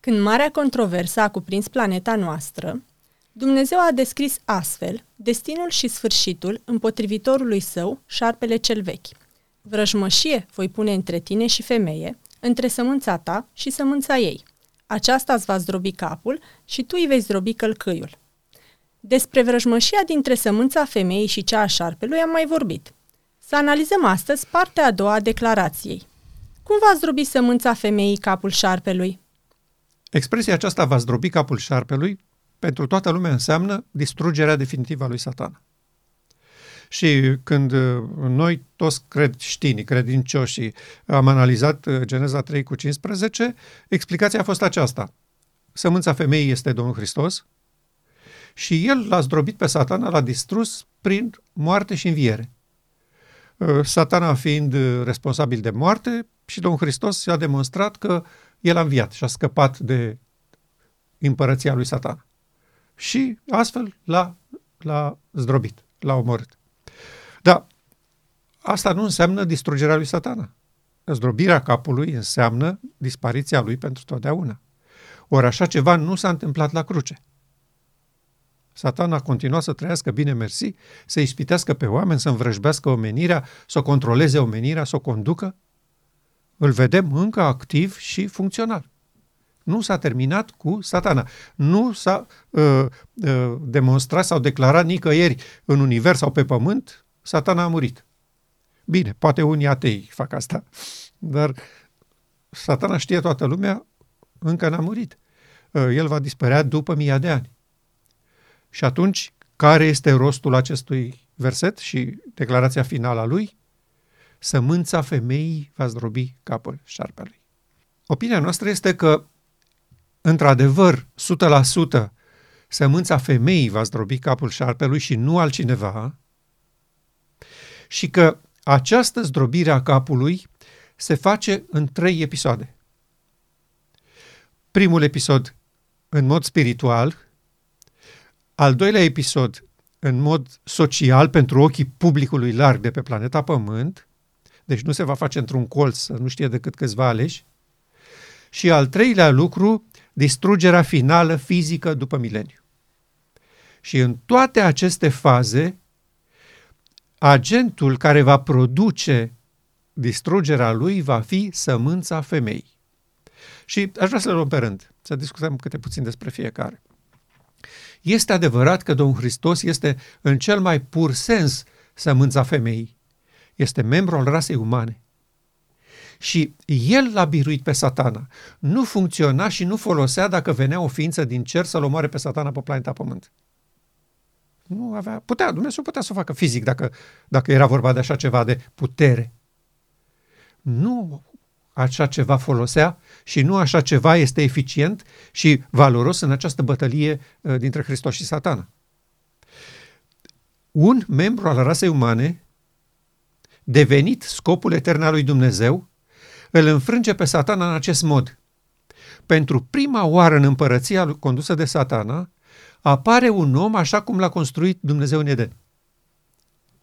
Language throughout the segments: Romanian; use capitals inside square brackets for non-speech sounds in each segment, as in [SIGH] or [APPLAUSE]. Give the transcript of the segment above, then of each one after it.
Când marea controversă a cuprins planeta noastră, Dumnezeu a descris astfel destinul și sfârșitul împotrivitorului său, șarpele cel vechi. Vrăjmășie voi pune între tine și femeie, între sămânța ta și sămânța ei. Aceasta îți va zdrobi capul și tu îi vei zdrobi călcâiul. Despre vrăjmășia dintre sămânța femeii și cea a șarpelui am mai vorbit. Să analizăm astăzi partea a doua a declarației. Cum va zdrobi sămânța femeii capul șarpelui? Expresia aceasta va zdrobi capul șarpelui pentru toată lumea înseamnă distrugerea definitivă a lui Satan. Și când uh, noi toți creștinii, credincioșii, am analizat uh, Geneza 3 cu 15, explicația a fost aceasta. Sămânța femeii este Domnul Hristos și el l-a zdrobit pe satana, l-a distrus prin moarte și înviere. Uh, satana fiind responsabil de moarte și Domnul Hristos a demonstrat că el a înviat și a scăpat de împărăția lui Satan. Și astfel l-a, l-a zdrobit, l-a omorât. Dar asta nu înseamnă distrugerea lui satana. Zdrobirea capului înseamnă dispariția lui pentru totdeauna. Ori așa ceva nu s-a întâmplat la cruce. Satana a continuat să trăiască bine mersi, să ispitească pe oameni, să învrăjbească omenirea, să o controleze omenirea, să o conducă. Îl vedem încă activ și funcțional. Nu s-a terminat cu satana. Nu s-a uh, uh, demonstrat sau declarat nicăieri în univers sau pe pământ satana a murit. Bine, poate unii atei fac asta, dar satana știe toată lumea, încă n-a murit. Uh, el va dispărea după mii de ani. Și atunci, care este rostul acestui verset și declarația finală a lui? Sămânța femeii va zdrobi capul șarpelui. Opinia noastră este că, într-adevăr, 100% sămânța femeii va zdrobi capul șarpelui și nu altcineva, și că această zdrobire a capului se face în trei episoade. Primul episod în mod spiritual, al doilea episod în mod social pentru ochii publicului larg de pe planeta Pământ, deci nu se va face într-un colț, să nu știe decât câțiva aleși, și al treilea lucru, distrugerea finală fizică după mileniu. Și în toate aceste faze, agentul care va produce distrugerea lui va fi sămânța femeii. Și aș vrea să le luăm pe rând, să discutăm câte puțin despre fiecare. Este adevărat că Domnul Hristos este în cel mai pur sens sămânța femeii. Este membru al rasei umane. Și el l-a biruit pe satana. Nu funcționa și nu folosea dacă venea o ființă din cer să-l omoare pe satana pe planeta Pământ. Nu avea, putea, Dumnezeu putea să o facă fizic dacă, dacă era vorba de așa ceva de putere. Nu așa ceva folosea și nu așa ceva este eficient și valoros în această bătălie uh, dintre Hristos și satana. Un membru al rasei umane, devenit scopul etern al lui Dumnezeu, îl înfrânge pe satana în acest mod. Pentru prima oară în împărăția condusă de satana, apare un om așa cum l-a construit Dumnezeu în Eden.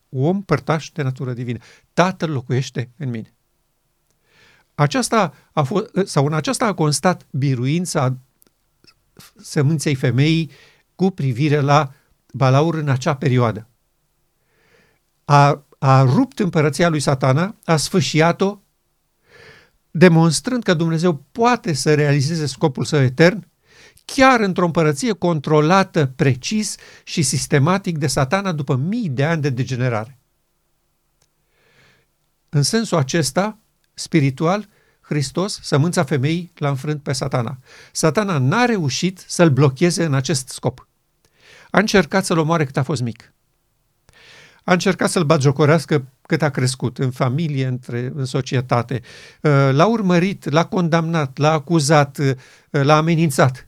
Om părtaș de natură divină. Tatăl locuiește în mine. Aceasta a fost, sau în aceasta a constat biruința sămânței femeii cu privire la Balaur în acea perioadă. A, a rupt împărăția lui satana, a sfâșiat-o, demonstrând că Dumnezeu poate să realizeze scopul său etern chiar într-o împărăție controlată precis și sistematic de satana după mii de ani de degenerare. În sensul acesta, spiritual, Hristos, sămânța femeii, l-a înfrânt pe satana. Satana n-a reușit să-l blocheze în acest scop. A încercat să-l omoare cât a fost mic. A încercat să-l bagiocorească cât a crescut, în familie, între, în societate. L-a urmărit, l-a condamnat, l-a acuzat, l-a amenințat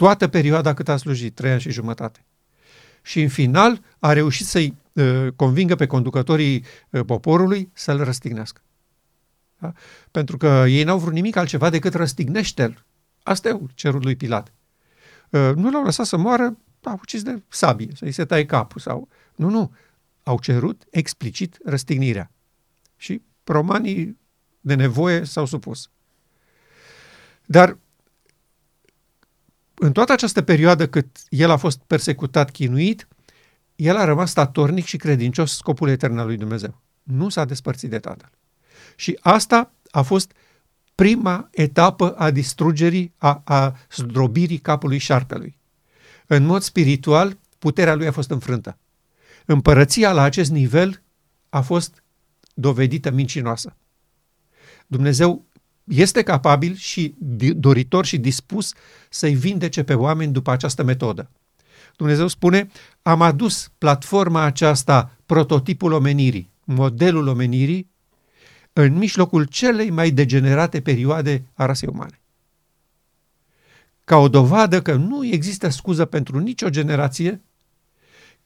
toată perioada cât a slujit, trei ani și jumătate. Și în final a reușit să-i uh, convingă pe conducătorii uh, poporului să-l răstignească. Da? Pentru că ei n-au vrut nimic altceva decât răstignește-l. Asta e cerul lui Pilat. Uh, nu l-au lăsat să moară, au ucis de sabie, să-i se taie capul. sau Nu, nu. Au cerut explicit răstignirea. Și romanii de nevoie s-au supus. Dar în toată această perioadă cât el a fost persecutat, chinuit, el a rămas statornic și credincios scopul etern al lui Dumnezeu. Nu s-a despărțit de Tatăl. Și asta a fost prima etapă a distrugerii, a, a zdrobirii capului șarpelui. În mod spiritual, puterea lui a fost înfrântă. Împărăția la acest nivel a fost dovedită mincinoasă. Dumnezeu este capabil și doritor și dispus să-i vindece pe oameni după această metodă. Dumnezeu spune, am adus platforma aceasta, prototipul omenirii, modelul omenirii, în mijlocul celei mai degenerate perioade a rasei umane. Ca o dovadă că nu există scuză pentru nicio generație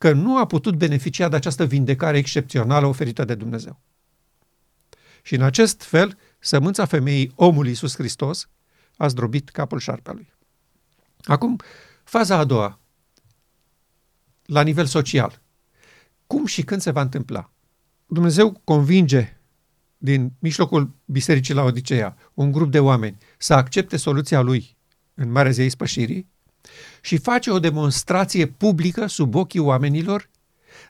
că nu a putut beneficia de această vindecare excepțională oferită de Dumnezeu. Și în acest fel, sămânța femeii, omul Iisus Hristos, a zdrobit capul șarpelui. Acum, faza a doua, la nivel social. Cum și când se va întâmpla? Dumnezeu convinge din mijlocul bisericii la Odiseea un grup de oameni să accepte soluția lui în Marea Zei Spășirii și face o demonstrație publică sub ochii oamenilor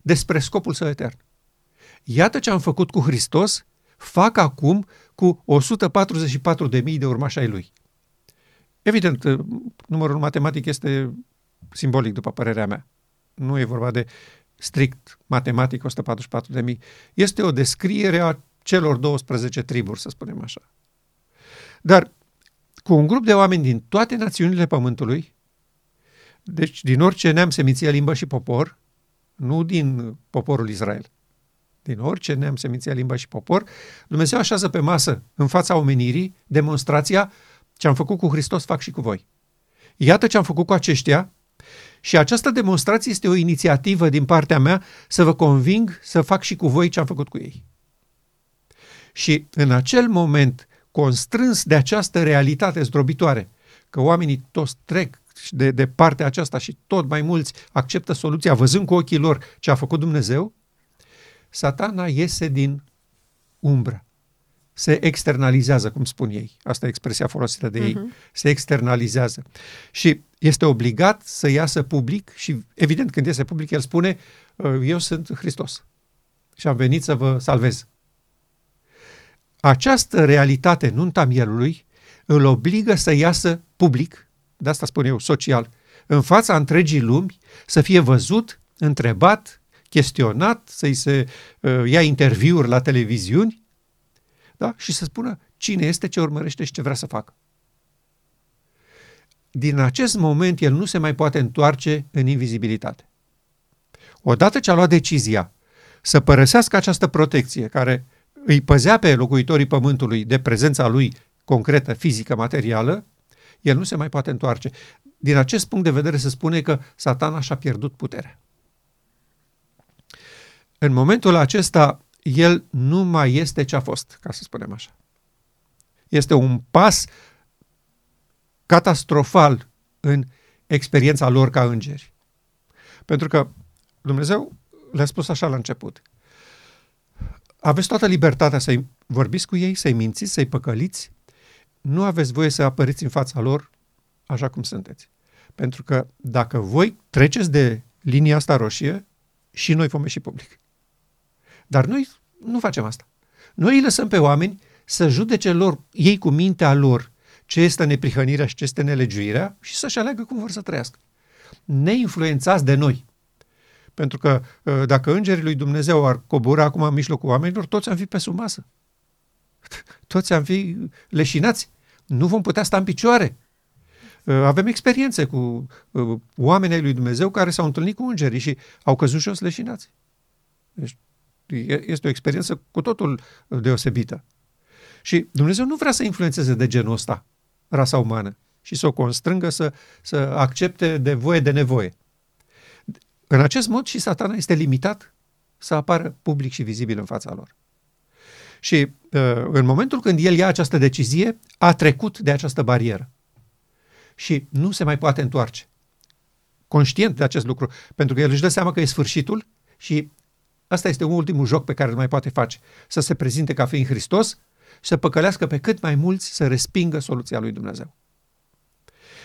despre scopul său etern. Iată ce am făcut cu Hristos, fac acum cu 144.000 de urmași ai lui. Evident, numărul matematic este simbolic, după părerea mea. Nu e vorba de strict matematic 144.000. Este o descriere a celor 12 triburi, să spunem așa. Dar cu un grup de oameni din toate națiunile Pământului, deci din orice neam, seminție, limbă și popor, nu din poporul Israel, din orice neam, seminție, limbă și popor, Dumnezeu așează pe masă, în fața omenirii, demonstrația ce am făcut cu Hristos, fac și cu voi. Iată ce am făcut cu aceștia și această demonstrație este o inițiativă din partea mea să vă conving să fac și cu voi ce am făcut cu ei. Și în acel moment, constrâns de această realitate zdrobitoare, că oamenii toți trec de, de partea aceasta și tot mai mulți acceptă soluția văzând cu ochii lor ce a făcut Dumnezeu, satana iese din umbră. Se externalizează, cum spun ei. Asta e expresia folosită de ei. Uh-huh. Se externalizează. Și este obligat să iasă public și, evident, când iese public, el spune, eu sunt Hristos și am venit să vă salvez. Această realitate, nunta mielului, îl obligă să iasă public, de asta spun eu, social, în fața întregii lumi, să fie văzut, întrebat, chestionat, să-i se uh, ia interviuri la televiziuni da? și să spună cine este, ce urmărește și ce vrea să facă. Din acest moment, el nu se mai poate întoarce în invizibilitate. Odată ce a luat decizia să părăsească această protecție care îi păzea pe locuitorii pământului de prezența lui concretă, fizică, materială, el nu se mai poate întoarce. Din acest punct de vedere se spune că satana și-a pierdut puterea. În momentul acesta, el nu mai este ce a fost, ca să spunem așa. Este un pas catastrofal în experiența lor ca îngeri. Pentru că Dumnezeu le-a spus așa la început – aveți toată libertatea să-i vorbiți cu ei, să-i mințiți, să-i păcăliți. Nu aveți voie să apăriți în fața lor așa cum sunteți. Pentru că dacă voi treceți de linia asta roșie, și noi vom ieși public. Dar noi nu facem asta. Noi îi lăsăm pe oameni să judece lor, ei cu mintea lor, ce este neprihănirea și ce este nelegiuirea și să-și aleagă cum vor să trăiască. Neinfluențați de noi. Pentru că ă, dacă îngerii lui Dumnezeu ar cobora acum în mijlocul oamenilor, toți am fi pe sub masă. [LAUGHS] Toți am fi leșinați. Nu vom putea sta în picioare. Ă, avem experiențe cu ă, oamenii lui Dumnezeu care s-au întâlnit cu îngerii și au căzut jos leșinați. Deci, este o experiență cu totul deosebită. Și Dumnezeu nu vrea să influențeze de genul ăsta rasa umană și să o constrângă să, să accepte de voie de nevoie. În acest mod și satana este limitat să apară public și vizibil în fața lor. Și uh, în momentul când el ia această decizie, a trecut de această barieră. Și nu se mai poate întoarce. Conștient de acest lucru, pentru că el își dă seama că e sfârșitul și asta este un ultimul joc pe care îl mai poate face. Să se prezinte ca fiind Hristos și să păcălească pe cât mai mulți să respingă soluția lui Dumnezeu.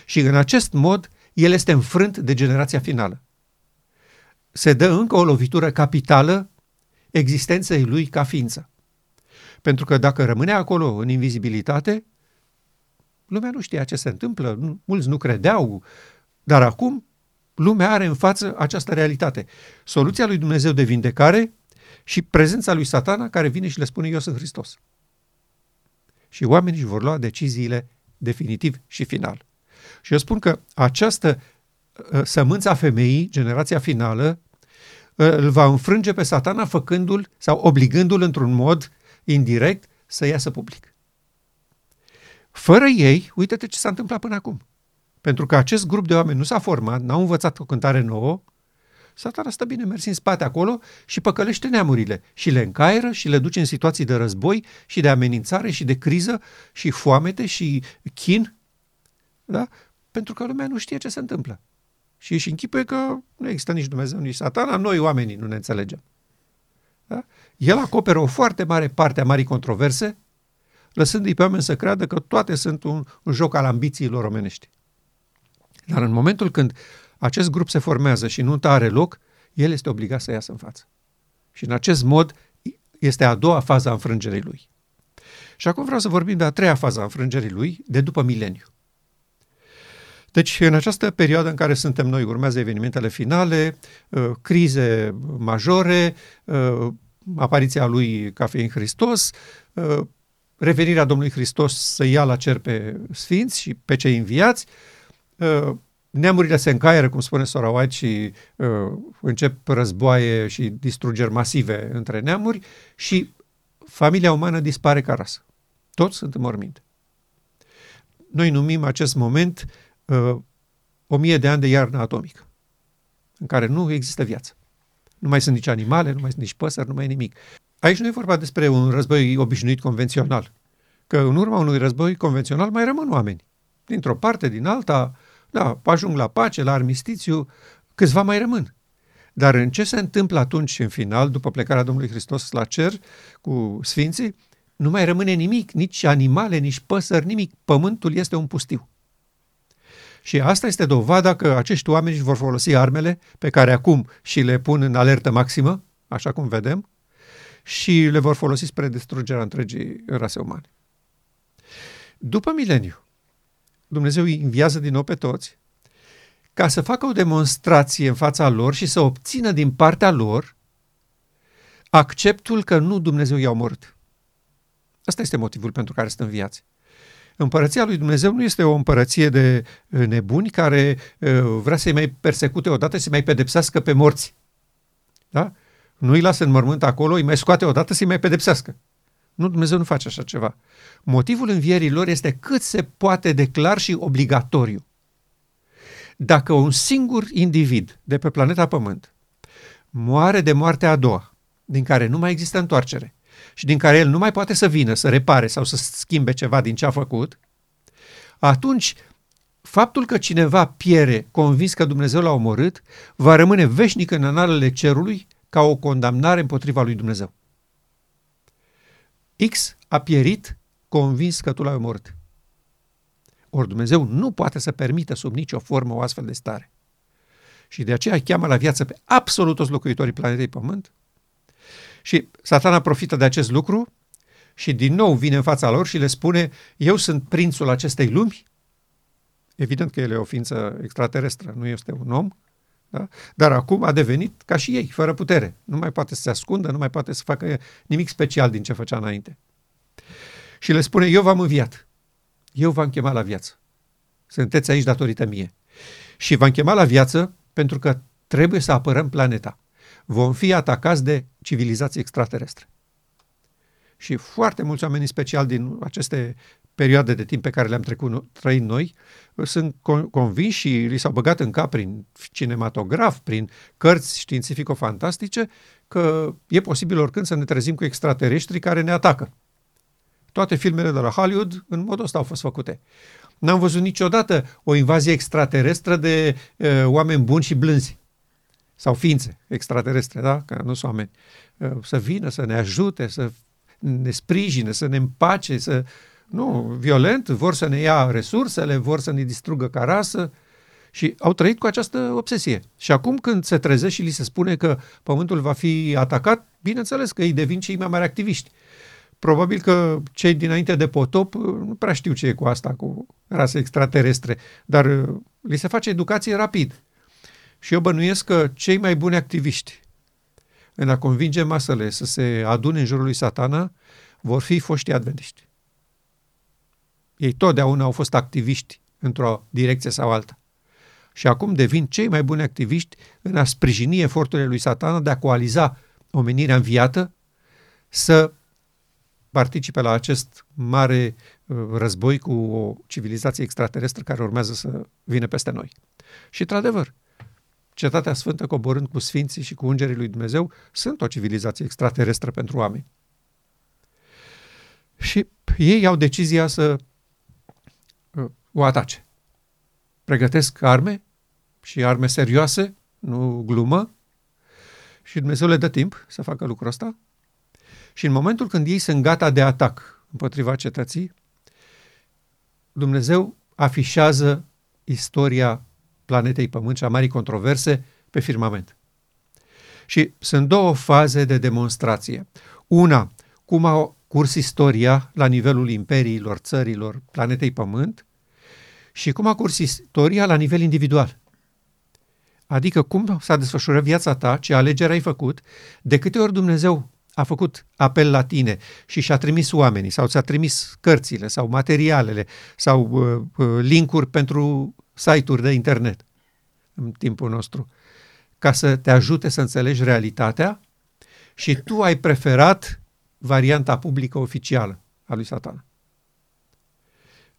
Și în acest mod, el este înfrânt de generația finală. Se dă încă o lovitură capitală existenței lui ca ființă. Pentru că dacă rămânea acolo în invizibilitate, lumea nu știa ce se întâmplă, mulți nu credeau, dar acum lumea are în față această realitate. Soluția lui Dumnezeu de vindecare și prezența lui satana care vine și le spune eu sunt Hristos. Și oamenii își vor lua deciziile definitiv și final. Și eu spun că această uh, sămânța femeii, generația finală, uh, îl va înfrânge pe satana făcându-l sau obligându-l într-un mod indirect să iasă public. Fără ei, uite-te ce s-a întâmplat până acum. Pentru că acest grup de oameni nu s-a format, n-au învățat o cântare nouă, satana stă bine mers în spate acolo și păcălește neamurile și le încaieră și le duce în situații de război și de amenințare și de criză și foamete și chin. Da? Pentru că lumea nu știe ce se întâmplă. Și își închipuie că nu există nici Dumnezeu, nici satana, noi oamenii nu ne înțelegem. Da? El acoperă o foarte mare parte a marii controverse, lăsându-i pe oameni să creadă că toate sunt un, un joc al ambițiilor omenești. Dar în momentul când acest grup se formează și nu are loc, el este obligat să iasă în față. Și în acest mod este a doua fază a înfrângerii lui. Și acum vreau să vorbim de a treia fază a înfrângerii lui, de după mileniu. Deci, în această perioadă în care suntem noi, urmează evenimentele finale, uh, crize majore, uh, apariția lui ca fiind Hristos, uh, revenirea Domnului Hristos să ia la cer pe sfinți și pe cei înviați, neamurile se încaieră, cum spune Sora White, și încep războaie și distrugeri masive între neamuri și familia umană dispare ca rasă. Toți sunt în morminte. Noi numim acest moment uh, o mie de ani de iarnă atomică, în care nu există viață. Nu mai sunt nici animale, nu mai sunt nici păsări, nu mai e nimic. Aici nu e vorba despre un război obișnuit convențional, că în urma unui război convențional mai rămân oameni. Dintr-o parte, din alta, da, ajung la pace, la armistițiu, câțiva mai rămân. Dar în ce se întâmplă atunci, în final, după plecarea Domnului Hristos la cer cu sfinții, nu mai rămâne nimic, nici animale, nici păsări, nimic. Pământul este un pustiu. Și asta este dovada că acești oameni își vor folosi armele pe care acum și le pun în alertă maximă, așa cum vedem, și le vor folosi spre distrugerea întregii rase umane. După mileniu, Dumnezeu îi înviază din nou pe toți ca să facă o demonstrație în fața lor și să obțină din partea lor acceptul că nu Dumnezeu i-a omorât. Asta este motivul pentru care sunt înviați. Împărăția lui Dumnezeu nu este o împărăție de uh, nebuni care uh, vrea să-i mai persecute odată, să-i mai pedepsească pe morți. Da? Nu îi lasă în mormânt acolo, îi mai scoate odată să-i mai pedepsească. Nu, Dumnezeu nu face așa ceva. Motivul învierii lor este cât se poate de clar și obligatoriu. Dacă un singur individ de pe planeta Pământ moare de moartea a doua, din care nu mai există întoarcere, și din care el nu mai poate să vină, să repare sau să schimbe ceva din ce a făcut, atunci faptul că cineva piere convins că Dumnezeu l-a omorât va rămâne veșnic în analele cerului ca o condamnare împotriva lui Dumnezeu. X a pierit convins că tu l-ai omorât. Ori Dumnezeu nu poate să permită sub nicio formă o astfel de stare. Și de aceea cheamă la viață pe absolut toți locuitorii planetei Pământ și satana profită de acest lucru și din nou vine în fața lor și le spune, eu sunt prințul acestei lumi. Evident că el e o ființă extraterestră, nu este un om, da? dar acum a devenit ca și ei, fără putere. Nu mai poate să se ascundă, nu mai poate să facă nimic special din ce făcea înainte. Și le spune, eu v-am înviat, eu v-am chemat la viață. Sunteți aici datorită mie. Și v-am chemat la viață pentru că trebuie să apărăm planeta vom fi atacați de civilizații extraterestre. Și foarte mulți oameni, special din aceste perioade de timp pe care le-am trecut, trăit noi, sunt convinși și li s-au băgat în cap prin cinematograf, prin cărți științifico-fantastice, că e posibil oricând să ne trezim cu extraterestri care ne atacă. Toate filmele de la Hollywood în modul ăsta au fost făcute. N-am văzut niciodată o invazie extraterestră de uh, oameni buni și blânzi sau ființe extraterestre, da? că nu sunt oameni, uh, să vină, să ne ajute, să ne sprijine, să ne împace, să Nu, violent, vor să ne ia resursele, vor să ne distrugă ca rasă și au trăit cu această obsesie. Și acum când se trezește și li se spune că pământul va fi atacat, bineînțeles că ei devin cei mai mari activiști. Probabil că cei dinainte de potop uh, nu prea știu ce e cu asta, cu rase extraterestre, dar uh, li se face educație rapid. Și eu bănuiesc că cei mai buni activiști în a convinge masele să se adune în jurul lui satana vor fi foștii adventiști. Ei totdeauna au fost activiști într-o direcție sau alta. Și acum devin cei mai buni activiști în a sprijini eforturile lui satana de a coaliza omenirea înviată să participe la acest mare uh, război cu o civilizație extraterestră care urmează să vină peste noi. Și, într-adevăr, Cetatea Sfântă, coborând cu Sfinții și cu Îngerii lui Dumnezeu, sunt o civilizație extraterestră pentru oameni. Și ei au decizia să uh, o atace. Pregătesc arme și arme serioase, nu glumă, și Dumnezeu le dă timp să facă lucrul ăsta. Și în momentul când ei sunt gata de atac împotriva cetății, Dumnezeu afișează istoria planetei Pământ și a marii controverse pe firmament. Și sunt două faze de demonstrație. Una, cum a curs istoria la nivelul imperiilor, țărilor, planetei Pământ și cum a curs istoria la nivel individual. Adică cum s-a desfășurat viața ta, ce alegere ai făcut, de câte ori Dumnezeu a făcut apel la tine și și-a trimis oamenii sau ți-a trimis cărțile sau materialele sau uh, uh, linkuri pentru site-uri de internet în timpul nostru, ca să te ajute să înțelegi realitatea și tu ai preferat varianta publică oficială a lui Satan.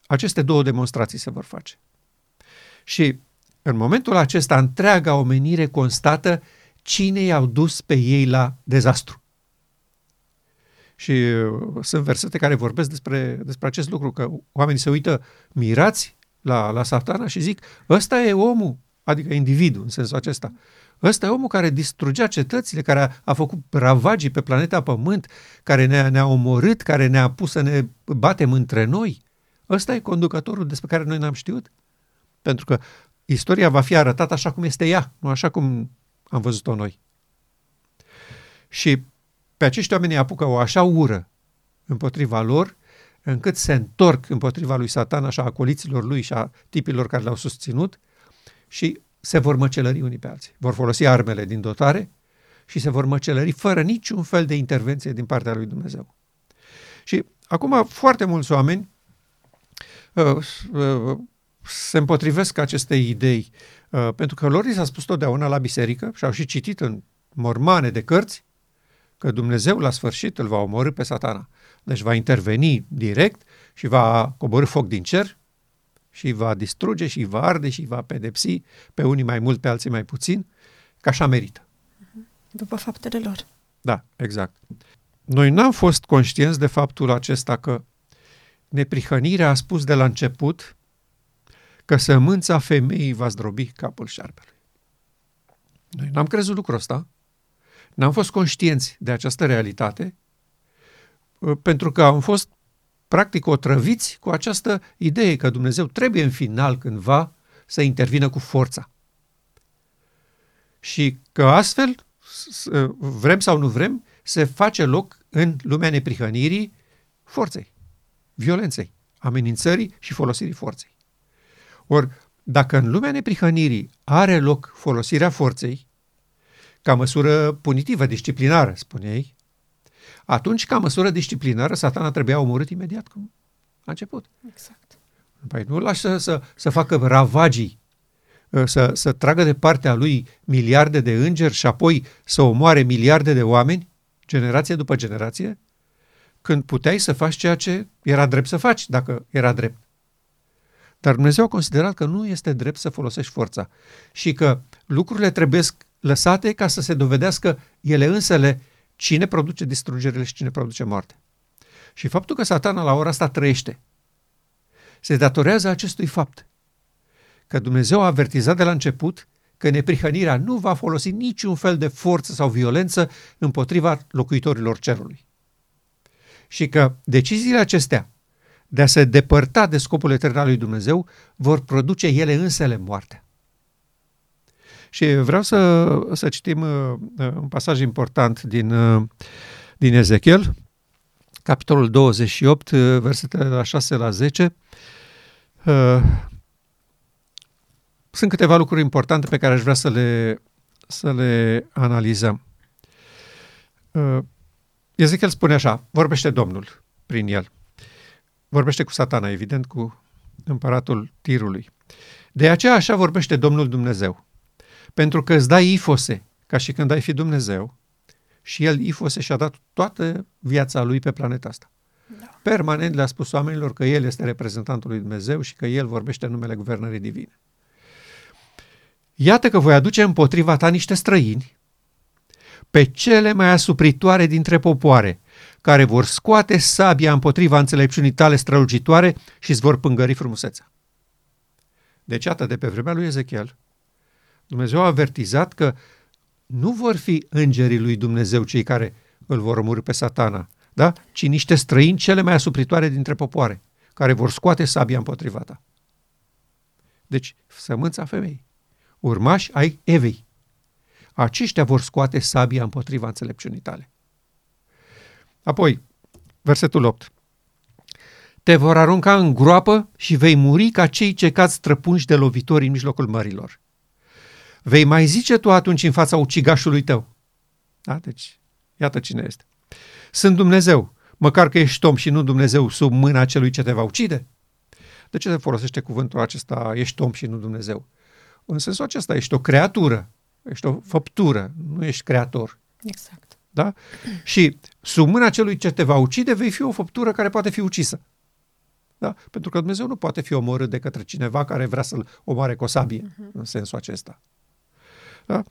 Aceste două demonstrații se vor face. Și în momentul acesta, întreaga omenire constată cine i-au dus pe ei la dezastru. Și uh, sunt versete care vorbesc despre, despre acest lucru, că oamenii se uită mirați la, la satana și zic, ăsta e omul, adică individul în sensul acesta. Ăsta e omul care distrugea cetățile, care a, a făcut ravagii pe planeta Pământ, care ne-a, ne-a omorât, care ne-a pus să ne batem între noi. Ăsta e conducătorul despre care noi n-am știut. Pentru că istoria va fi arătată așa cum este ea, nu așa cum am văzut-o noi. Și pe acești oameni apucă o așa ură împotriva lor, încât se întorc împotriva lui Satan, așa a coliților lui și a tipilor care l-au susținut și se vor măcelări unii pe alții. Vor folosi armele din dotare și se vor măcelări fără niciun fel de intervenție din partea lui Dumnezeu. Și acum foarte mulți oameni uh, uh, se împotrivesc acestei idei, uh, pentru că lor li s-a spus totdeauna la biserică și au și citit în mormane de cărți că Dumnezeu la sfârșit îl va omorâ pe satana. Deci va interveni direct și va coborâ foc din cer și va distruge și va arde și va pedepsi pe unii mai mult, pe alții mai puțin, ca așa merită. După faptele lor. Da, exact. Noi n-am fost conștienți de faptul acesta că neprihănirea a spus de la început că sămânța femeii va zdrobi capul șarpelui. Noi n-am crezut lucrul ăsta, n-am fost conștienți de această realitate, uh, pentru că am fost practic otrăviți cu această idee că Dumnezeu trebuie în final cândva să intervină cu forța. Și că astfel, uh, vrem sau nu vrem, se face loc în lumea neprihănirii forței, violenței, amenințării și folosirii forței. Ori, dacă în lumea neprihănirii are loc folosirea forței, ca măsură punitivă, disciplinară, spune ei, atunci, ca măsură disciplinară, satana trebuia omorât imediat cum a început. Exact. Păi nu lași să, să, să facă ravagii, să, să tragă de partea lui miliarde de îngeri și apoi să omoare miliarde de oameni, generație după generație, când puteai să faci ceea ce era drept să faci, dacă era drept. Dar Dumnezeu a considerat că nu este drept să folosești forța și că lucrurile trebuie lăsate ca să se dovedească ele însele cine produce distrugerile și cine produce moarte. Și faptul că satana la ora asta trăiește se datorează acestui fapt, că Dumnezeu a avertizat de la început că neprihănirea nu va folosi niciun fel de forță sau violență împotriva locuitorilor cerului. Și că deciziile acestea de a se depărta de scopul etern al lui Dumnezeu, vor produce ele însele moartea. Și vreau să, să citim uh, un pasaj important din, uh, din Ezechiel, capitolul 28, uh, versetele de la 6 la 10. Sunt câteva lucruri importante pe care aș vrea să le, să le analizăm. Ezechiel spune așa, vorbește Domnul prin el. Vorbește cu satana, evident, cu împăratul tirului. De aceea așa vorbește Domnul Dumnezeu. Pentru că îți dai ifose, ca și când ai fi Dumnezeu, și el ifose și-a dat toată viața lui pe planeta asta. Da. Permanent le-a spus oamenilor că el este reprezentantul lui Dumnezeu și că el vorbește în numele guvernării divine. Iată că voi aduce împotriva ta niște străini, pe cele mai asupritoare dintre popoare, care vor scoate sabia împotriva înțelepciunii tale strălucitoare și îți vor pângări frumusețea. Deci, iată, de pe vremea lui Ezechiel, Dumnezeu a avertizat că nu vor fi îngerii lui Dumnezeu cei care îl vor omorâ pe satana, da? ci niște străini cele mai asupritoare dintre popoare, care vor scoate sabia împotriva ta. Deci, sămânța femei, urmași ai Evei, aceștia vor scoate sabia împotriva înțelepciunii tale. Apoi, versetul 8. Te vor arunca în groapă și vei muri ca cei ce cad străpunși de lovitori în mijlocul mărilor. Vei mai zice tu atunci în fața ucigașului tău. Da? Deci, iată cine este. Sunt Dumnezeu, măcar că ești om și nu Dumnezeu sub mâna celui ce te va ucide. De ce se folosește cuvântul acesta, ești om și nu Dumnezeu? În sensul acesta, ești o creatură, ești o făptură, nu ești creator. Exact. Da? Și sub mâna celui ce te va ucide, vei fi o făptură care poate fi ucisă. Da? Pentru că Dumnezeu nu poate fi omorât de către cineva care vrea să-l omoare cu o sabie, uh-huh. în sensul acesta. Da?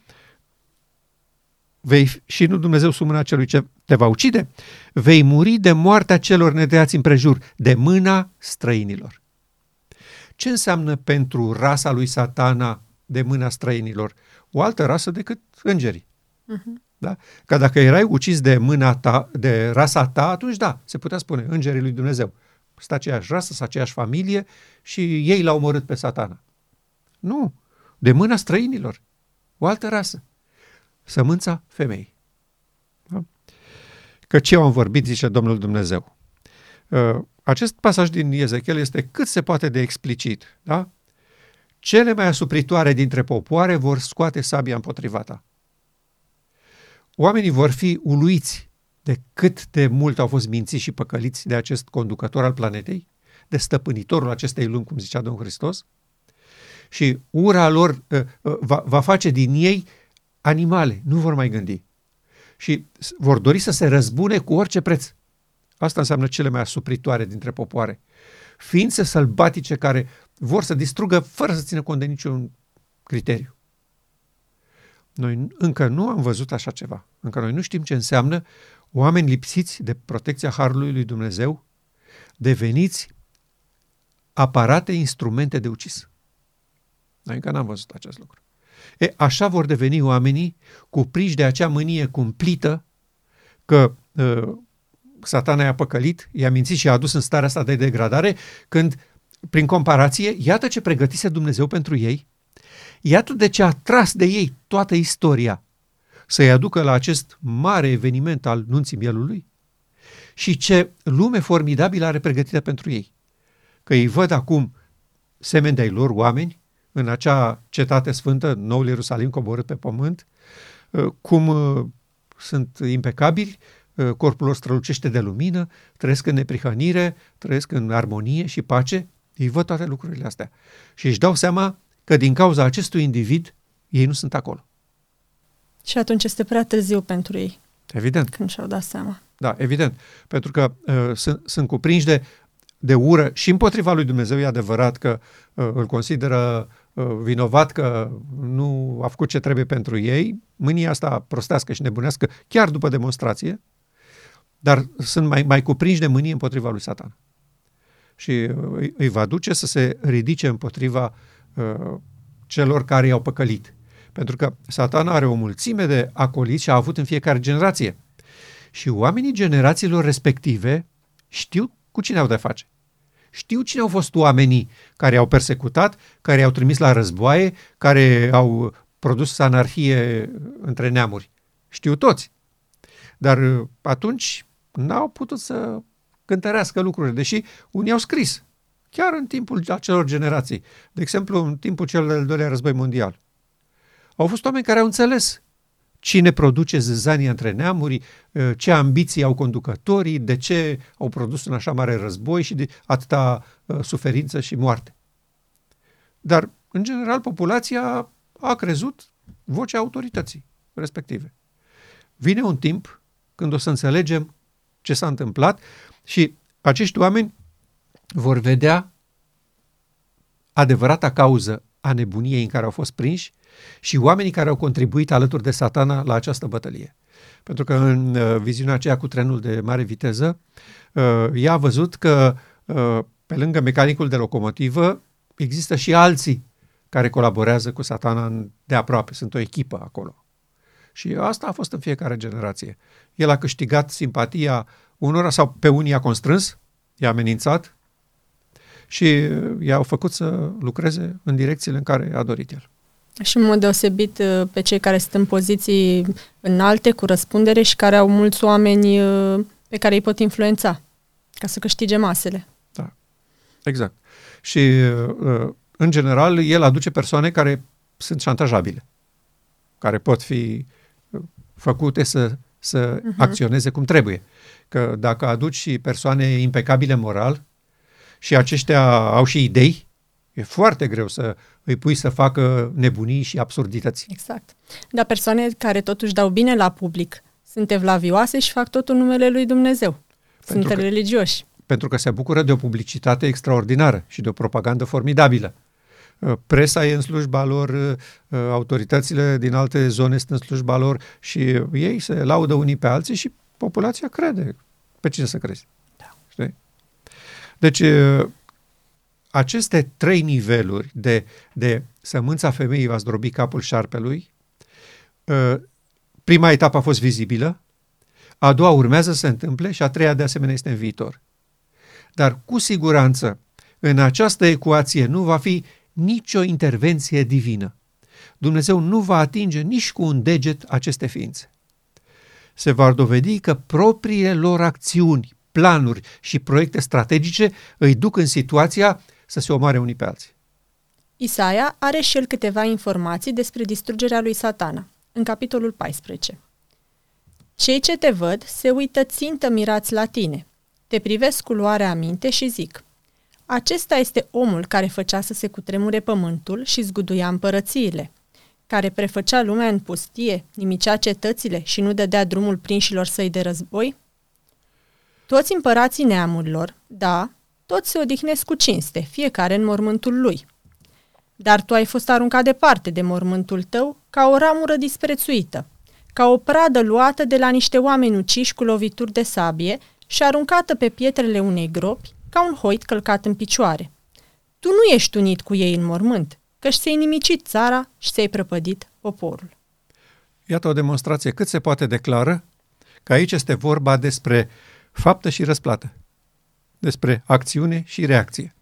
Vei, și nu Dumnezeu sub mâna celui ce te va ucide, vei muri de moartea celor nedreați împrejur, de mâna străinilor. Ce înseamnă pentru rasa lui satana de mâna străinilor? O altă rasă decât îngerii. Uh-huh. Da? Că dacă erai ucis de mâna ta, de rasa ta, atunci da, se putea spune, îngerii lui Dumnezeu. Sunt aceeași rasă, sunt aceeași familie și ei l-au omorât pe satana. Nu, de mâna străinilor, o altă rasă, sămânța femei. Da? Că ce am vorbit, zice Domnul Dumnezeu. Uh, acest pasaj din Ezechiel este cât se poate de explicit. Da? Cele mai asupritoare dintre popoare vor scoate sabia împotriva ta. Oamenii vor fi uluiți de cât de mult au fost mințiți și păcăliți de acest conducător al planetei, de stăpânitorul acestei lumi, cum zicea Domnul Hristos, și ura lor uh, uh, va, va face din ei animale, nu vor mai gândi. Și vor dori să se răzbune cu orice preț. Asta înseamnă cele mai asupritoare dintre popoare. Ființe sălbatice care vor să distrugă fără să țină cont de niciun criteriu. Noi încă nu am văzut așa ceva. Încă noi nu știm ce înseamnă oameni lipsiți de protecția Harului lui Dumnezeu, deveniți aparate, instrumente de ucis. Noi încă n-am văzut acest lucru. E, așa vor deveni oamenii cupriși de acea mânie cumplită că uh, satana i-a păcălit, i-a mințit și a adus în starea asta de degradare, când, prin comparație, iată ce pregătise Dumnezeu pentru ei, Iată de ce a tras de ei toată istoria să-i aducă la acest mare eveniment al nunții mielului și ce lume formidabilă are pregătită pentru ei. Că îi văd acum semeni de lor oameni în acea cetate sfântă, noul Ierusalim coborât pe pământ, uh, cum uh, sunt impecabili, uh, corpul lor strălucește de lumină, trăiesc în neprihănire, trăiesc în armonie și pace, îi văd toate lucrurile astea. Și își dau seama că din cauza acestui individ ei nu sunt acolo. Și atunci este prea târziu pentru ei. Evident. Când și-au dat seama. Da, evident. Pentru că uh, sunt, sunt cuprinși de, de ură și împotriva lui Dumnezeu e adevărat că uh, îl consideră uh, vinovat că nu a făcut ce trebuie pentru ei, mânia asta prostească și nebunească chiar după demonstrație, dar sunt mai, mai cuprinși de mânie împotriva lui Satan. Și uh, îi, îi va duce să se ridice împotriva Uh, celor care i-au păcălit. Pentru că satana are o mulțime de acoliți și a avut în fiecare generație. Și oamenii generațiilor respective știu cu cine au de face. Știu cine au fost oamenii care au persecutat, care au trimis la războaie, care au produs anarhie între neamuri. Știu toți. Dar uh, atunci n-au putut să cântărească lucrurile, deși unii au scris, chiar în timpul acelor generații. De exemplu, în timpul cel de-al doilea război mondial. Au fost oameni care au înțeles cine produce zâzanii între neamuri, uh, ce ambiții au conducătorii, de ce au produs un așa mare război și de atâta uh, suferință și moarte. Dar, în general, populația a crezut vocea autorității respective. Vine un timp când o să înțelegem ce s-a întâmplat și acești oameni vor vedea adevărata cauză a nebuniei în care au fost prinși și oamenii care au contribuit alături de satana la această bătălie. Pentru că în uh, viziunea aceea cu trenul de mare viteză, uh, ea a văzut că uh, pe lângă mecanicul de locomotivă există și alții care colaborează cu satana de aproape, sunt o echipă acolo. Și asta a fost în fiecare generație. El a câștigat simpatia unora sau pe unii a constrâns, i-a amenințat și i-au făcut să lucreze în direcțiile în care a dorit el. Și în mod deosebit uh, pe cei care sunt în poziții înalte, cu răspundere și care au mulți oameni uh, pe care îi pot influența ca să câștige masele. Da, exact. Și uh, în general el aduce persoane care sunt șantajabile, care pot fi făcute să, să uh-huh. acționeze cum trebuie. Că dacă aduci și persoane impecabile moral și aceștia au și idei, e foarte greu să îi pui să facă nebunii și absurdități. Exact. Dar persoane care totuși dau bine la public sunt evlavioase și fac totul numele lui Dumnezeu. Pentru sunt că, religioși. Pentru că se bucură de o publicitate extraordinară și de o propagandă formidabilă. Uh, presa e în slujba lor, uh, uh, autoritățile din alte zone sunt în slujba lor și ei se laudă unii pe alții și populația crede. Pe cine să crezi? Da. Știi? Deci, aceste trei niveluri de, de sămânța femeii va zdrobi capul șarpelui, prima etapă a fost vizibilă, a doua urmează să se întâmple și a treia de asemenea este în viitor. Dar cu siguranță în această ecuație nu va fi nicio intervenție divină. Dumnezeu nu va atinge nici cu un deget aceste ființe. Se va dovedi că propriile lor acțiuni, planuri și proiecte strategice îi duc în situația să se omoare unii pe alții. Isaia are și el câteva informații despre distrugerea lui satana, în capitolul 14. Cei ce te văd se uită țintă mirați la tine, te privesc cu luare aminte și zic – acesta este omul care făcea să se cutremure pământul și zguduia împărățiile, care prefăcea lumea în pustie, nimicea cetățile și nu dădea drumul prinșilor săi de război? Toți împărații neamurilor, da, toți se odihnesc cu cinste, fiecare în mormântul lui. Dar tu ai fost aruncat departe de mormântul tău ca o ramură disprețuită, ca o pradă luată de la niște oameni uciși cu lovituri de sabie și aruncată pe pietrele unei gropi, ca un hoit călcat în picioare. Tu nu ești unit cu ei în mormânt, căci ți-ai nimicit țara și ți-ai prăpădit poporul. Iată o demonstrație cât se poate declară că aici este vorba despre faptă și răsplată, despre acțiune și reacție.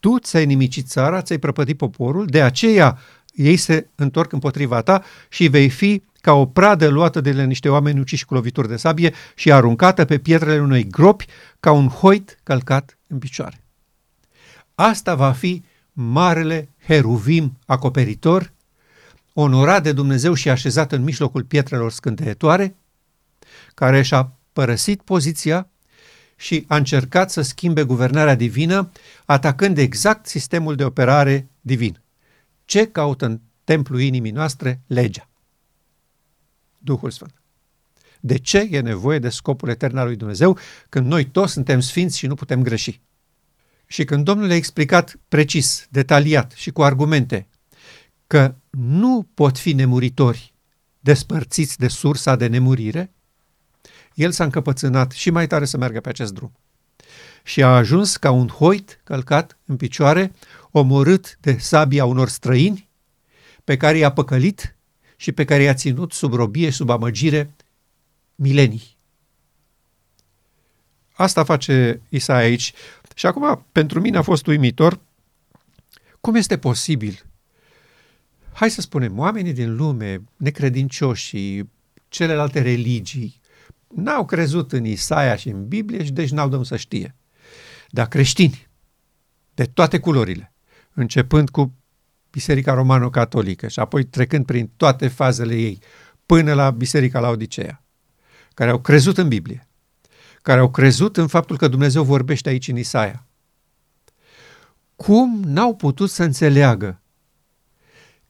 Tu ți-ai nimicit țara, ți-ai prăpădit poporul, de aceea ei se întorc împotriva ta și vei fi ca o pradă luată de la niște oameni uciși cu lovituri de sabie și aruncată pe pietrele unei gropi ca un hoit călcat în picioare. Asta va fi marele heruvim acoperitor, onorat de Dumnezeu și așezat în mijlocul pietrelor scânteietoare, care și-a părăsit poziția și a încercat să schimbe guvernarea divină, atacând exact sistemul de operare divin. Ce caută în templul inimii noastre? Legea. Duhul Sfânt. De ce e nevoie de scopul etern al lui Dumnezeu când noi toți suntem sfinți și nu putem greși? Și când Domnul a explicat precis, detaliat și cu argumente că nu pot fi nemuritori despărțiți de sursa de nemurire, el s-a încăpățânat și mai tare să meargă pe acest drum. Și a ajuns ca un hoit călcat în picioare, omorât de sabia unor străini, pe care i-a păcălit și pe care i-a ținut sub robie și sub amăgire milenii. Asta face Isaia aici Și acum, pentru mine a fost uimitor cum este posibil hai să spunem, oamenii din lume, necredincioși și celelalte religii, n-au crezut în Isaia și în Biblie și deci n-au de să știe. Dar creștini, de toate culorile, începând cu Biserica Romano-Catolică și apoi trecând prin toate fazele ei, până la Biserica la Odiseea, care au crezut în Biblie, care au crezut în faptul că Dumnezeu vorbește aici în Isaia. Cum n-au putut să înțeleagă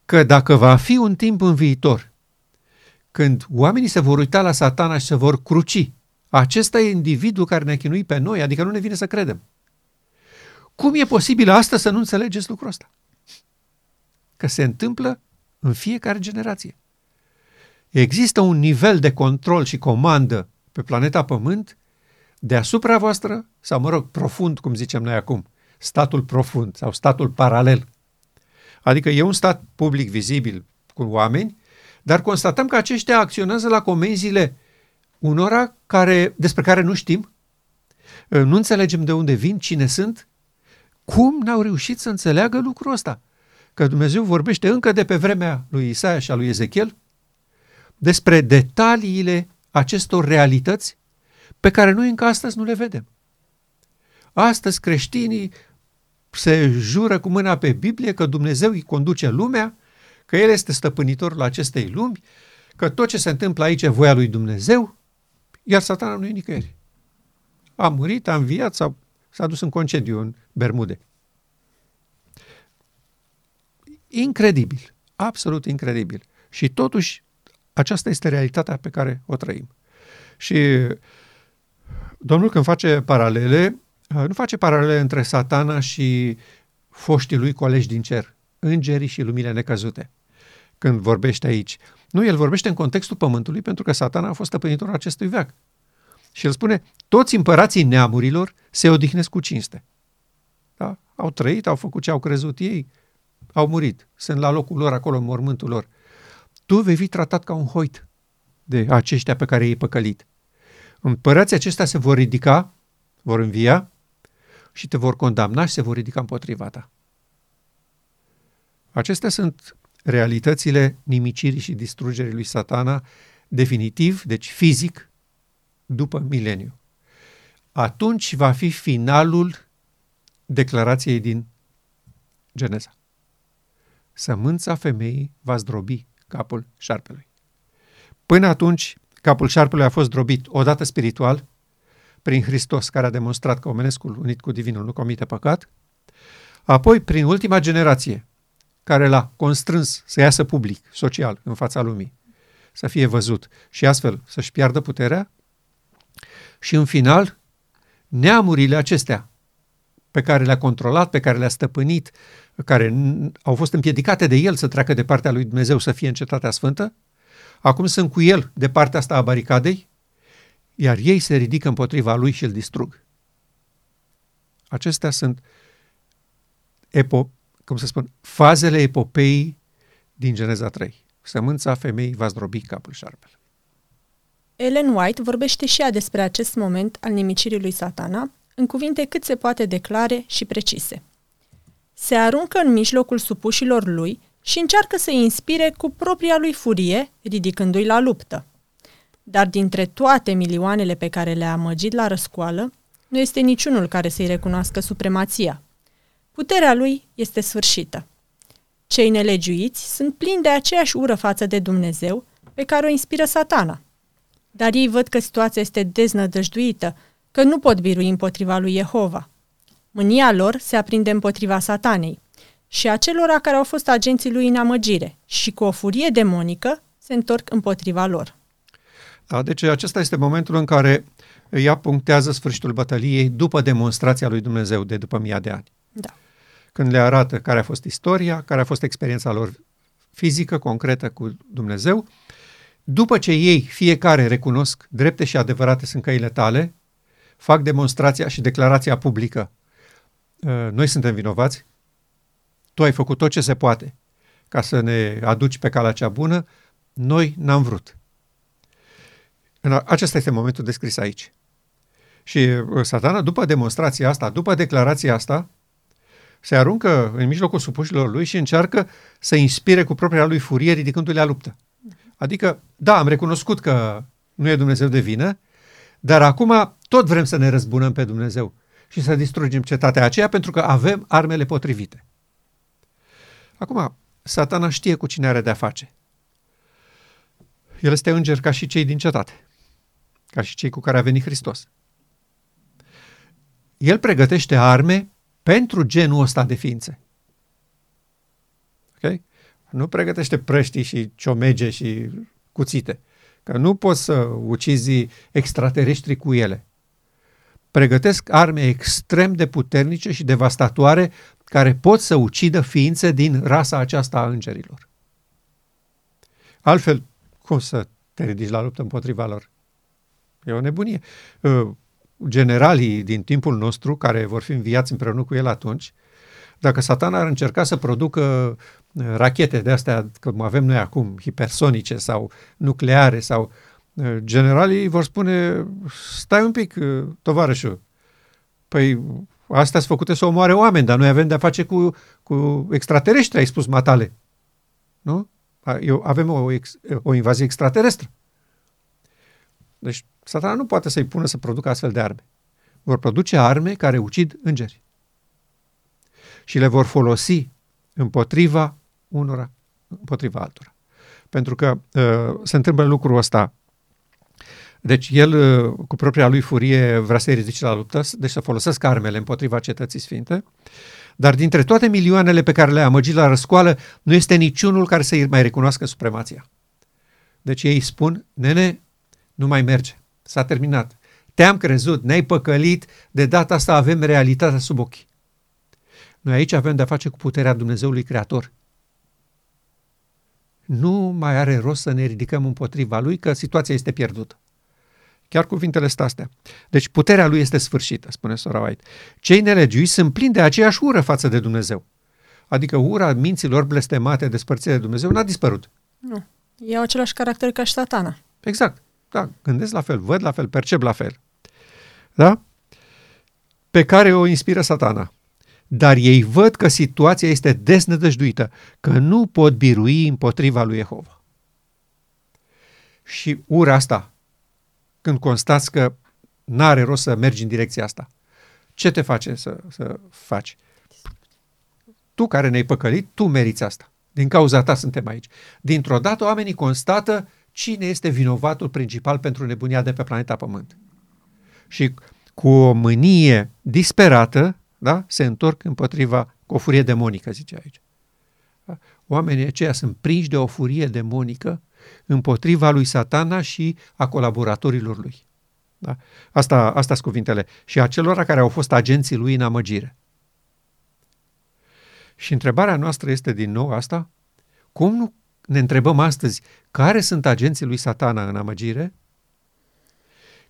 că dacă va fi un timp în viitor când oamenii se vor uita la satana și se vor cruci, acesta e individul care ne-a chinuit pe noi, adică nu ne vine să credem. Cum e posibil asta să nu înțelegeți lucrul ăsta? Că se întâmplă în fiecare generație. Există un nivel de control și comandă pe planeta Pământ deasupra voastră, sau mă rog, profund, cum zicem noi acum, statul profund sau statul paralel. Adică e un stat public vizibil cu oameni, dar constatăm că aceștia acționează la comenzile unora care, despre care nu știm, nu înțelegem de unde vin, cine sunt, cum n-au reușit să înțeleagă lucrul ăsta? Că Dumnezeu vorbește încă de pe vremea lui Isaia și a lui Ezechiel despre detaliile acestor realități pe care noi încă astăzi nu le vedem. Astăzi creștinii se jură cu mâna pe Biblie că Dumnezeu îi conduce lumea, că El este stăpânitorul acestei lumi, că tot ce se întâmplă aici e voia lui Dumnezeu, iar satana nu e nicăieri. A murit, a înviat sau s-a dus în concediu în Bermude. Incredibil, absolut incredibil. Și totuși, aceasta este realitatea pe care o trăim. Și Domnul când face paralele, Uh, nu face paralele între satana și foștii lui colegi din cer, îngerii și lumile necăzute, când vorbește aici. Nu, el vorbește în contextul pământului pentru că satana a fost stăpânitorul acestui veac. Și el spune, toți împărații neamurilor se odihnesc cu cinste. Da? Au trăit, au făcut ce au crezut ei, au murit, sunt la locul lor acolo, în mormântul lor. Tu vei fi tratat ca un hoit de aceștia pe care i-ai păcălit. Împărații acestea se vor ridica, vor învia și te vor condamna și se vor ridica împotriva ta. Acestea sunt realitățile nimicirii și distrugerii lui satana definitiv, deci fizic, după mileniu. Atunci va fi finalul declarației din Geneza. Sămânța femeii va zdrobi capul șarpelui. Până atunci, capul șarpelui a fost zdrobit odată spiritual, prin Hristos, care a demonstrat că omenescul unit cu divinul nu comite păcat, apoi prin ultima generație, care l-a constrâns să iasă public, social, în fața lumii, să fie văzut și astfel să-și piardă puterea, și în final, neamurile acestea pe care le-a controlat, pe care le-a stăpânit, care au fost împiedicate de el să treacă de partea lui Dumnezeu să fie în cetatea sfântă, acum sunt cu el de partea asta a baricadei iar ei se ridică împotriva lui și îl distrug. Acestea sunt epo, cum să spun, fazele epopeii din Geneza 3. Sămânța femeii va zdrobi capul șarpele. Ellen White vorbește și ea despre acest moment al nimicirii lui satana în cuvinte cât se poate declare și precise. Se aruncă în mijlocul supușilor lui și încearcă să inspire cu propria lui furie, ridicându-i la luptă. Dar dintre toate milioanele pe care le-a amăgit la răscoală, nu este niciunul care să-i recunoască supremația. Puterea lui este sfârșită. Cei nelegiuiți sunt plini de aceeași ură față de Dumnezeu pe care o inspiră satana. Dar ei văd că situația este deznădăjduită, că nu pot birui împotriva lui Jehova. Mânia lor se aprinde împotriva satanei și acelora care au fost agenții lui în amăgire și cu o furie demonică se întorc împotriva lor. Da? Deci acesta este momentul în care ea punctează sfârșitul bătăliei după demonstrația lui Dumnezeu de după mii de ani. Da. Când le arată care a fost istoria, care a fost experiența lor fizică, concretă cu Dumnezeu, după ce ei fiecare recunosc drepte și adevărate sunt căile tale, fac demonstrația și declarația publică. Ă, noi suntem vinovați, tu ai făcut tot ce se poate ca să ne aduci pe calea cea bună, noi n-am vrut. Acesta este momentul descris aici. Și uh, satana, după demonstrația asta, după declarația asta, se aruncă în mijlocul supușilor lui și încearcă să inspire cu propria lui furie ridicându-le la luptă. Adică, da, am recunoscut că nu e Dumnezeu de vină, dar acum tot vrem să ne răzbunăm pe Dumnezeu și să distrugem cetatea aceea pentru că avem armele potrivite. Acum, satana știe cu cine are de-a face. El este înger ca și cei din cetate, ca și cei cu care a venit Hristos. El pregătește arme pentru genul ăsta de ființe. Ok? Nu pregătește prăștii și ciomege și cuțite. Că nu poți să ucizi extraterestri cu ele. Pregătesc arme extrem de puternice și devastatoare care pot să ucidă ființe din rasa aceasta a îngerilor. Altfel, cum să te ridici la luptă împotriva lor? E o nebunie. Uh, generalii din timpul nostru, care vor fi înviați împreună cu el atunci, dacă satana ar încerca să producă uh, rachete de astea, cum avem noi acum, hipersonice sau nucleare sau uh, generalii vor spune, stai un pic, tovarășul, păi astea sunt făcute să omoare oameni, dar noi avem de-a face cu, cu extraterestri, ai spus matale. Nu? Eu, avem o, ex, o invazie extraterestră. Deci satana nu poate să-i pună să producă astfel de arme. Vor produce arme care ucid îngeri. Și le vor folosi împotriva unora, împotriva altora. Pentru că uh, se întâmplă lucrul ăsta. Deci el, uh, cu propria lui furie, vrea să-i ridice la luptă, deci să folosească armele împotriva cetății sfinte, dar dintre toate milioanele pe care le-a amăgit la răscoală, nu este niciunul care să-i mai recunoască supremația. Deci ei spun, nene, nu mai merge, s-a terminat. Te-am crezut, ne-ai păcălit, de data asta avem realitatea sub ochi. Noi aici avem de-a face cu puterea Dumnezeului Creator. Nu mai are rost să ne ridicăm împotriva lui, că situația este pierdută. Chiar cuvintele sunt astea. Deci puterea lui este sfârșită, spune sora White. Cei nelegiuiți sunt plini de aceeași ură față de Dumnezeu. Adică ura minților blestemate, despărțite de Dumnezeu, n-a dispărut. Nu. E au același caracter ca și satana. Exact. Da, gândesc la fel, văd la fel, percep la fel. Da? Pe care o inspiră satana. Dar ei văd că situația este desnădăjduită, că nu pot birui împotriva lui Jehova. Și ura asta când constați că n-are rost să mergi în direcția asta. Ce te face să, să faci? Tu care ne-ai păcălit, tu meriți asta. Din cauza ta suntem aici. Dintr-o dată oamenii constată cine este vinovatul principal pentru nebunia de pe planeta Pământ. Și cu o mânie disperată, da, se întorc împotriva, cu o furie demonică, zice aici. Oamenii aceia sunt prinși de o furie demonică împotriva lui satana și a colaboratorilor lui. Da? Asta, asta sunt cuvintele. Și a celor care au fost agenții lui în amăgire. Și întrebarea noastră este din nou asta, cum nu ne întrebăm astăzi care sunt agenții lui satana în amăgire?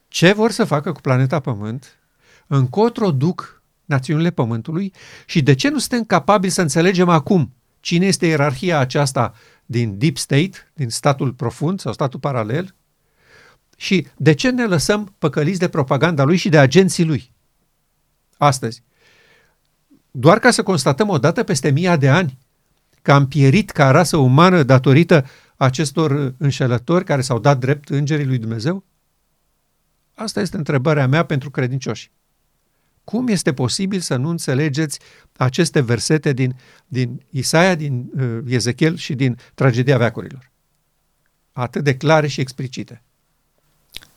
Ce vor să facă cu planeta Pământ? Încotro duc națiunile Pământului? Și de ce nu suntem capabili să înțelegem acum cine este ierarhia aceasta din deep state, din statul profund sau statul paralel? Și de ce ne lăsăm păcăliți de propaganda lui și de agenții lui? Astăzi. Doar ca să constatăm o dată peste mii de ani că am pierit ca rasă umană datorită acestor înșelători care s-au dat drept îngerii lui Dumnezeu? Asta este întrebarea mea pentru credincioși. Cum este posibil să nu înțelegeți aceste versete din, din Isaia, din uh, Ezechiel și din tragedia veacurilor? Atât de clare și explicite.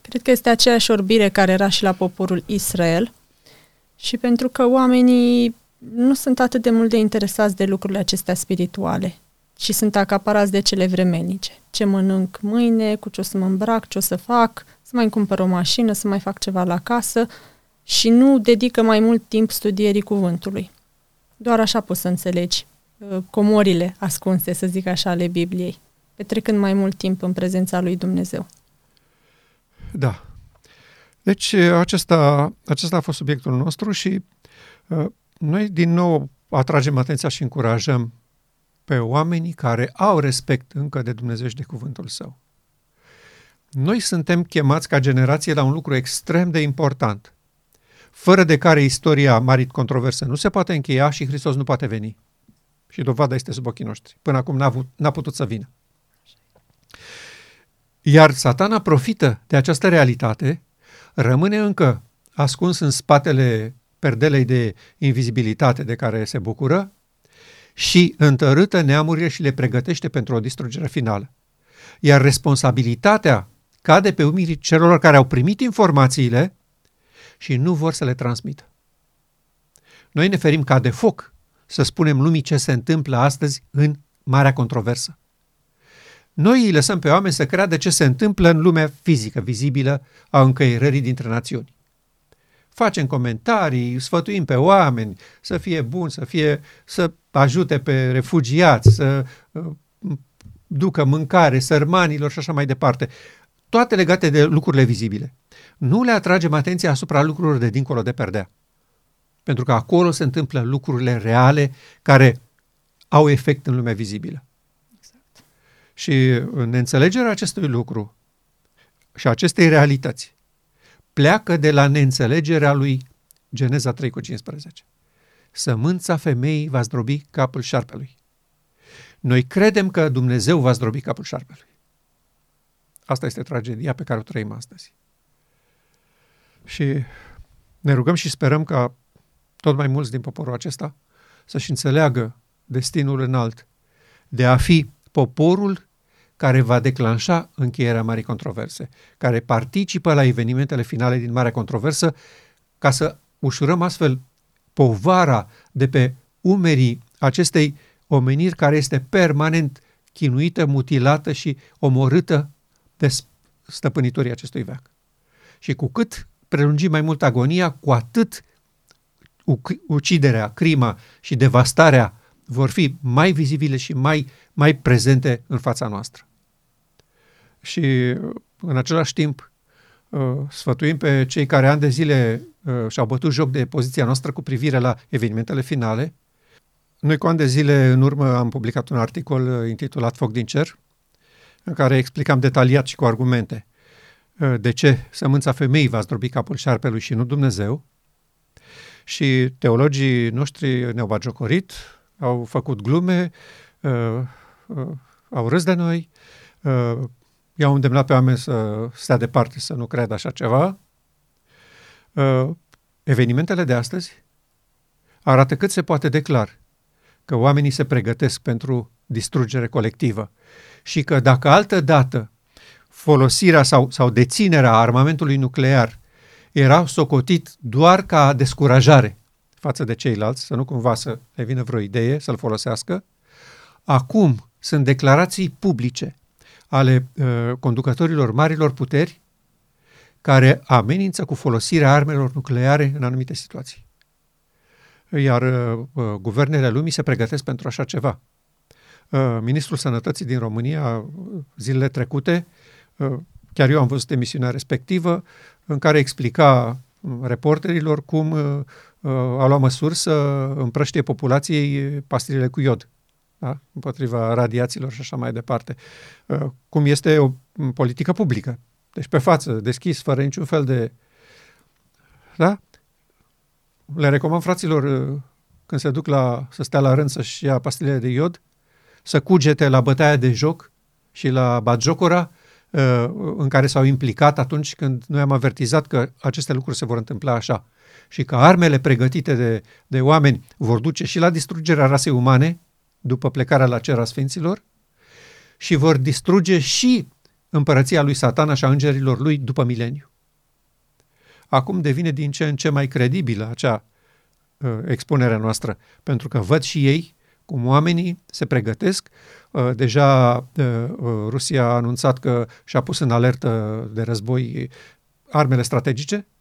Cred că este aceeași orbire care era și la poporul Israel și pentru că oamenii nu sunt atât de mult de interesați de lucrurile acestea spirituale, și sunt acaparați de cele vremenice. Ce mănânc mâine, cu ce o să mă îmbrac, ce o să fac, să mai cumpăr o mașină, să mai fac ceva la casă și nu dedică mai mult timp studierii cuvântului. Doar așa poți să înțelegi uh, comorile ascunse, să zic așa, ale Bibliei, petrecând mai mult timp în prezența lui Dumnezeu. Da. Deci uh, acesta, acesta a fost subiectul nostru și uh, noi din nou atragem atenția și încurajăm pe oamenii care au respect încă de Dumnezeu și de cuvântul său. Noi suntem chemați ca generație la un lucru extrem de important, fără de care istoria marit controversă nu se poate încheia și Hristos nu poate veni. Și dovada este sub ochii noștri. Până acum n-a, avut, n-a putut să vină. Iar satana profită de această realitate, rămâne încă ascuns în spatele perdelei de invizibilitate de care se bucură și întărâtă neamurile și le pregătește pentru o distrugere finală. Iar responsabilitatea cade pe umirii celor care au primit informațiile și nu vor să le transmită. Noi ne ferim ca de foc să spunem lumii ce se întâmplă astăzi în marea controversă. Noi îi lăsăm pe oameni să creadă ce se întâmplă în lumea fizică, vizibilă, a încăierării dintre națiuni. Facem comentarii, sfătuim pe oameni să fie buni, să, fie, să ajute pe refugiați, să uh, ducă mâncare sărmanilor și așa mai departe. Toate legate de lucrurile vizibile. Nu le atragem atenția asupra lucrurilor de dincolo de perdea. Pentru că acolo se întâmplă lucrurile reale care au efect în lumea vizibilă. Exact. Și neînțelegerea acestui lucru și acestei realități pleacă de la neînțelegerea lui Geneza 3 cu 15. Sămânța femeii va zdrobi capul șarpelui. Noi credem că Dumnezeu va zdrobi capul șarpelui. Asta este tragedia pe care o trăim astăzi. Și ne rugăm și sperăm ca tot mai mulți din poporul acesta să-și înțeleagă destinul înalt de a fi poporul care va declanșa încheierea Marii Controverse, care participă la evenimentele finale din Marea Controversă, ca să ușurăm astfel povara de pe umerii acestei omeniri care este permanent chinuită, mutilată și omorâtă de stăpânitorii acestui veac. Și cu cât prelungim mai mult agonia, cu atât uciderea, crima și devastarea vor fi mai vizibile și mai, mai prezente în fața noastră. Și în același timp uh, sfătuim pe cei care ani de zile uh, și-au bătut joc de poziția noastră cu privire la evenimentele finale. Noi cu ani de zile în urmă am publicat un articol uh, intitulat Foc din cer, în care explicam detaliat și cu argumente de ce sămânța femeii va zdrobi capul șarpelui și nu Dumnezeu. Și teologii noștri ne-au bagiocorit, au făcut glume, au râs de noi, i-au îndemnat pe oameni să stea departe, să nu creadă așa ceva. Uh, evenimentele de astăzi arată cât se poate declar că oamenii se pregătesc pentru distrugere colectivă și că dacă altă dată folosirea sau, sau deținerea armamentului nuclear era socotit doar ca descurajare față de ceilalți, să nu cumva să le vină vreo idee să-l folosească, acum sunt declarații publice ale uh, conducătorilor marilor puteri care amenință cu folosirea armelor nucleare în anumite situații. Iar uh, uh, guvernele lumii se pregătesc pentru așa ceva. Uh, Ministrul Sănătății din România, uh, zilele trecute, uh, chiar eu am văzut emisiunea respectivă, în care explica uh, reporterilor cum uh, uh, au luat măsuri să împrăștie populației pastilele cu iod da? împotriva radiațiilor și așa mai departe, uh, cum este o politică publică. Deci pe față, deschis, fără niciun fel de... Da? Le recomand fraților uh, când se duc la, să stea la rând să-și ia pastilele de iod, să cugete la bătaia de joc și la batjocora uh, în care s-au implicat atunci când noi am avertizat că aceste lucruri se vor întâmpla așa și că armele pregătite de, de oameni vor duce și la distrugerea rasei umane, după plecarea la cer a sfinților și vor distruge și împărăția lui satana și a îngerilor lui după mileniu. Acum devine din ce în ce mai credibilă acea uh, expunerea noastră, pentru că văd și ei cum oamenii se pregătesc. Uh, deja uh, uh Rusia a anunțat că și-a pus în alertă de război armele strategice, uh,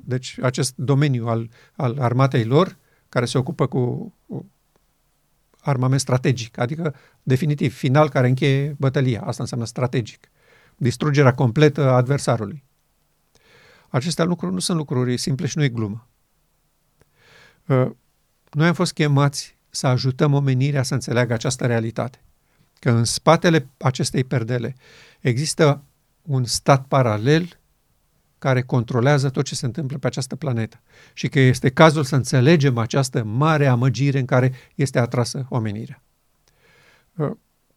deci acest domeniu al, al armatei lor, care se ocupă cu armament strategic, adică definitiv, final care încheie bătălia. Asta înseamnă strategic. Distrugerea completă a adversarului. Acestea lucruri nu sunt lucruri simple și nu e glumă. Uh, noi am fost chemați să ajutăm omenirea să înțeleagă această realitate. Că în spatele acestei perdele există un stat paralel care controlează tot ce se întâmplă pe această planetă și că este cazul să înțelegem această mare amăgire în care este atrasă omenirea. Uh,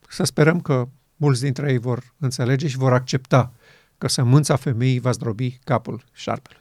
să sperăm că mulți dintre ei vor înțelege și vor accepta că sămânța femeii va zdrobi capul șarpelui.